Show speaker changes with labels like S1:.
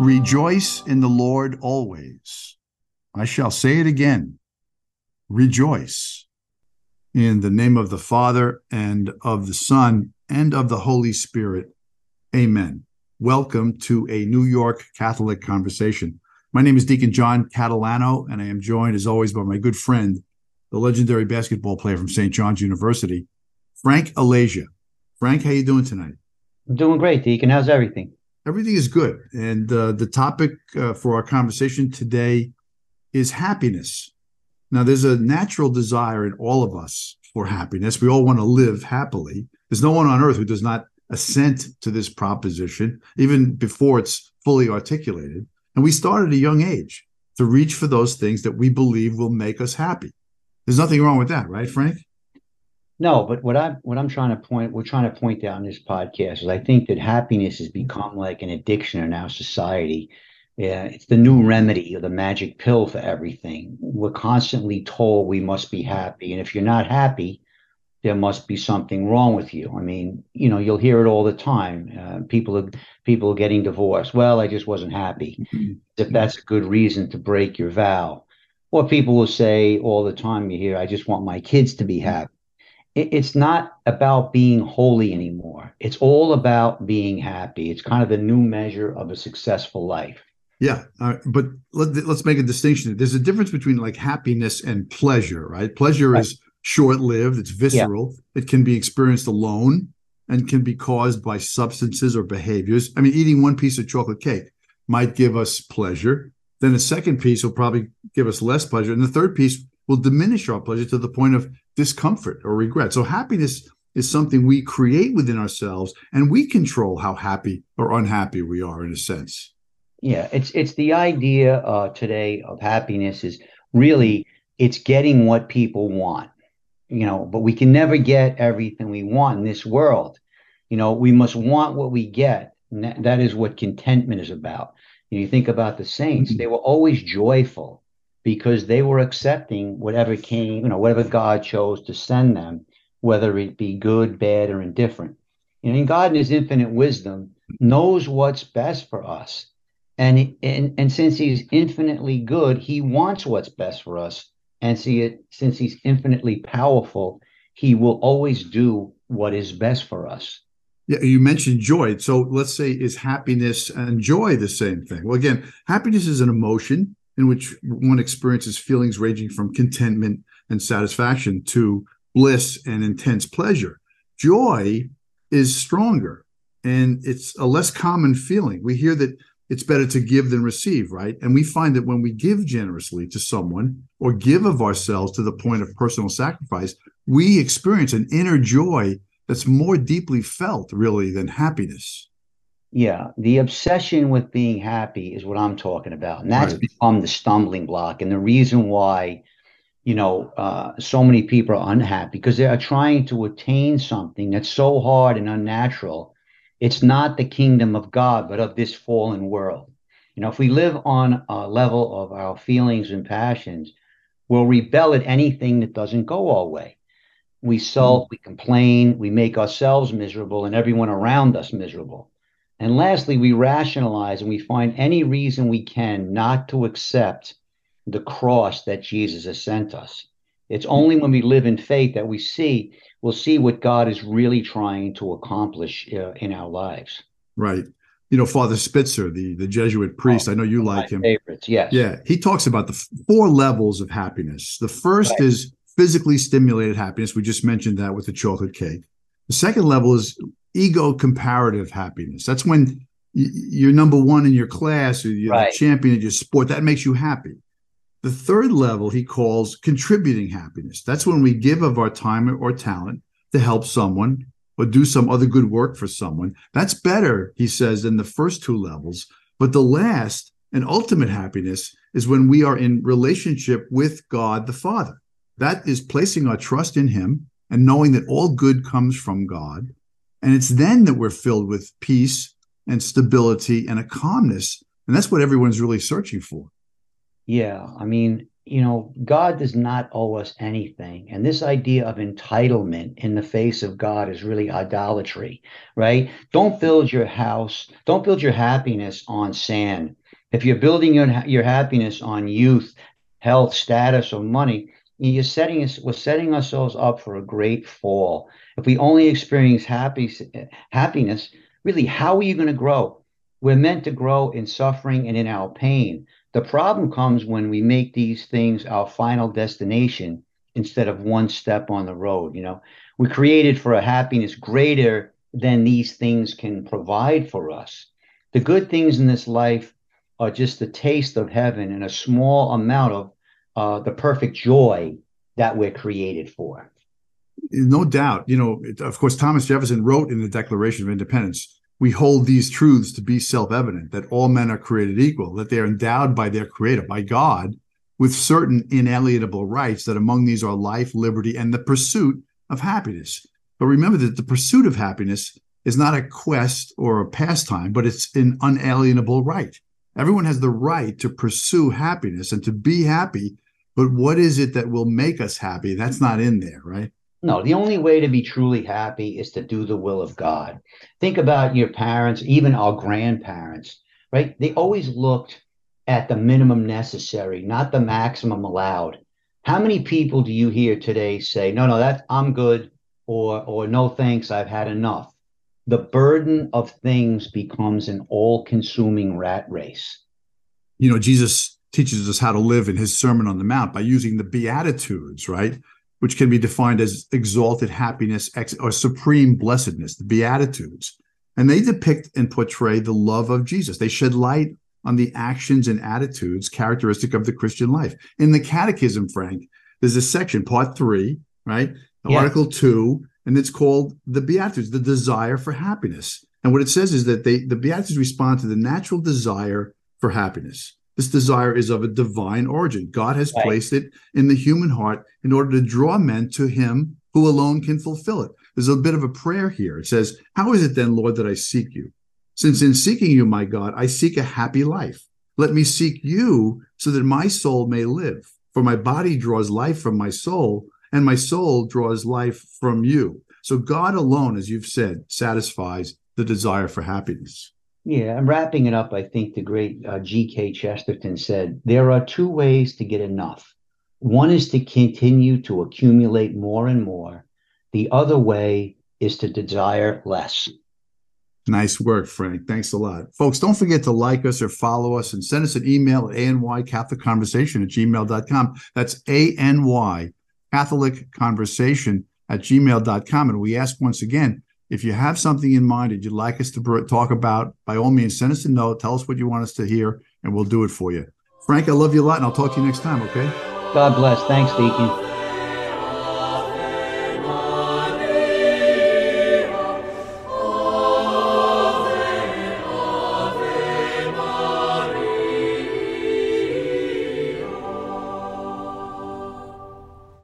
S1: Rejoice in the Lord always. I shall say it again. Rejoice. In the name of the Father and of the Son and of the Holy Spirit. Amen. Welcome to a New York Catholic conversation. My name is Deacon John Catalano, and I am joined, as always, by my good friend, the legendary basketball player from St. John's University, Frank Alagia. Frank, how you doing tonight?
S2: Doing great, Deacon. How's everything?
S1: Everything is good. And uh, the topic uh, for our conversation today is happiness. Now, there's a natural desire in all of us for happiness. We all want to live happily. There's no one on earth who does not assent to this proposition, even before it's fully articulated. And we start at a young age to reach for those things that we believe will make us happy. There's nothing wrong with that, right, Frank?
S2: No, but what I'm what I'm trying to point we're trying to point out in this podcast is I think that happiness has become like an addiction in our society. Yeah, it's the new remedy or the magic pill for everything. We're constantly told we must be happy, and if you're not happy, there must be something wrong with you. I mean, you know, you'll hear it all the time. Uh, people are people are getting divorced. Well, I just wasn't happy. Mm-hmm. If that's a good reason to break your vow, or people will say all the time, you hear, I just want my kids to be happy it's not about being holy anymore. It's all about being happy. It's kind of the new measure of a successful life.
S1: Yeah, uh, but let, us make a distinction. There's a difference between like happiness and pleasure, right? Pleasure right. is short-lived. It's visceral. Yeah. It can be experienced alone and can be caused by substances or behaviors. I mean, eating one piece of chocolate cake might give us pleasure. Then a second piece will probably give us less pleasure, and the third piece will diminish our pleasure to the point of discomfort or regret. So happiness is something we create within ourselves and we control how happy or unhappy we are in a sense.
S2: Yeah, it's it's the idea uh, today of happiness is really it's getting what people want, you know, but we can never get everything we want in this world. You know, we must want what we get. And that is what contentment is about. You, you think about the saints, mm-hmm. they were always joyful because they were accepting whatever came, you know, whatever God chose to send them, whether it be good, bad, or indifferent. you And God, in His infinite wisdom, knows what's best for us. And, and, and since He's infinitely good, He wants what's best for us. And see it, since He's infinitely powerful, He will always do what is best for us.
S1: Yeah, you mentioned joy. So let's say is happiness and joy the same thing? Well, again, happiness is an emotion in which one experiences feelings ranging from contentment and satisfaction to bliss and intense pleasure. Joy is stronger and it's a less common feeling. We hear that it's better to give than receive, right? And we find that when we give generously to someone or give of ourselves to the point of personal sacrifice, we experience an inner joy that's more deeply felt, really, than happiness.
S2: Yeah, the obsession with being happy is what I'm talking about, and that's right. become the stumbling block, and the reason why, you know, uh, so many people are unhappy because they are trying to attain something that's so hard and unnatural. It's not the kingdom of God, but of this fallen world. You know, if we live on a level of our feelings and passions, we'll rebel at anything that doesn't go our way. We sulk, mm. we complain, we make ourselves miserable, and everyone around us miserable and lastly, we rationalize and we find any reason we can not to accept the cross that Jesus has sent us. It's only when we live in faith that we see, we'll see what God is really trying to accomplish uh, in our lives.
S1: Right. You know, Father Spitzer, the, the Jesuit priest, oh, I know you like him.
S2: Favorites, yes.
S1: Yeah. He talks about the four levels of happiness. The first right. is physically stimulated happiness. We just mentioned that with the chocolate cake. The second level is ego comparative happiness. That's when you're number one in your class or you're right. the champion in your sport. That makes you happy. The third level he calls contributing happiness. That's when we give of our time or talent to help someone or do some other good work for someone. That's better, he says, than the first two levels. But the last and ultimate happiness is when we are in relationship with God the Father. That is placing our trust in him and knowing that all good comes from God and it's then that we're filled with peace and stability and a calmness. And that's what everyone's really searching for.
S2: Yeah. I mean, you know, God does not owe us anything. And this idea of entitlement in the face of God is really idolatry, right? Don't build your house, don't build your happiness on sand. If you're building your, your happiness on youth, health, status, or money, you're setting us, we're setting ourselves up for a great fall. If we only experience happy, happiness, really, how are you going to grow? We're meant to grow in suffering and in our pain. The problem comes when we make these things our final destination instead of one step on the road. You know, we created for a happiness greater than these things can provide for us. The good things in this life are just a taste of heaven and a small amount of uh, the perfect joy that we're created for.
S1: No doubt. You know, of course, Thomas Jefferson wrote in the Declaration of Independence we hold these truths to be self evident that all men are created equal, that they are endowed by their creator, by God, with certain inalienable rights, that among these are life, liberty, and the pursuit of happiness. But remember that the pursuit of happiness is not a quest or a pastime, but it's an unalienable right. Everyone has the right to pursue happiness and to be happy. But what is it that will make us happy? That's not in there, right?
S2: No, the only way to be truly happy is to do the will of God. Think about your parents, even our grandparents, right? They always looked at the minimum necessary, not the maximum allowed. How many people do you hear today say, "No, no, that I'm good," or or "No, thanks, I've had enough." The burden of things becomes an all-consuming rat race.
S1: You know, Jesus teaches us how to live in his Sermon on the Mount by using the Beatitudes, right? which can be defined as exalted happiness or supreme blessedness, the Beatitudes. And they depict and portray the love of Jesus. They shed light on the actions and attitudes characteristic of the Christian life. In the Catechism, Frank, there's a section, part three, right? Yeah. Article two, and it's called the Beatitudes, the desire for happiness. And what it says is that they the Beatitudes respond to the natural desire for happiness. This desire is of a divine origin. God has right. placed it in the human heart in order to draw men to him who alone can fulfill it. There's a bit of a prayer here. It says, How is it then, Lord, that I seek you? Since in seeking you, my God, I seek a happy life. Let me seek you so that my soul may live. For my body draws life from my soul, and my soul draws life from you. So God alone, as you've said, satisfies the desire for happiness.
S2: Yeah, I'm wrapping it up. I think the great uh, G.K. Chesterton said there are two ways to get enough. One is to continue to accumulate more and more. The other way is to desire less.
S1: Nice work, Frank. Thanks a lot. Folks, don't forget to like us or follow us and send us an email at ANY Catholic Conversation at gmail.com. That's ANY Catholic Conversation at gmail.com. And we ask once again, if you have something in mind that you'd like us to talk about, by all means, send us a note. Tell us what you want us to hear, and we'll do it for you. Frank, I love you a lot, and I'll talk to you next time, okay?
S2: God bless. Thanks, Deacon.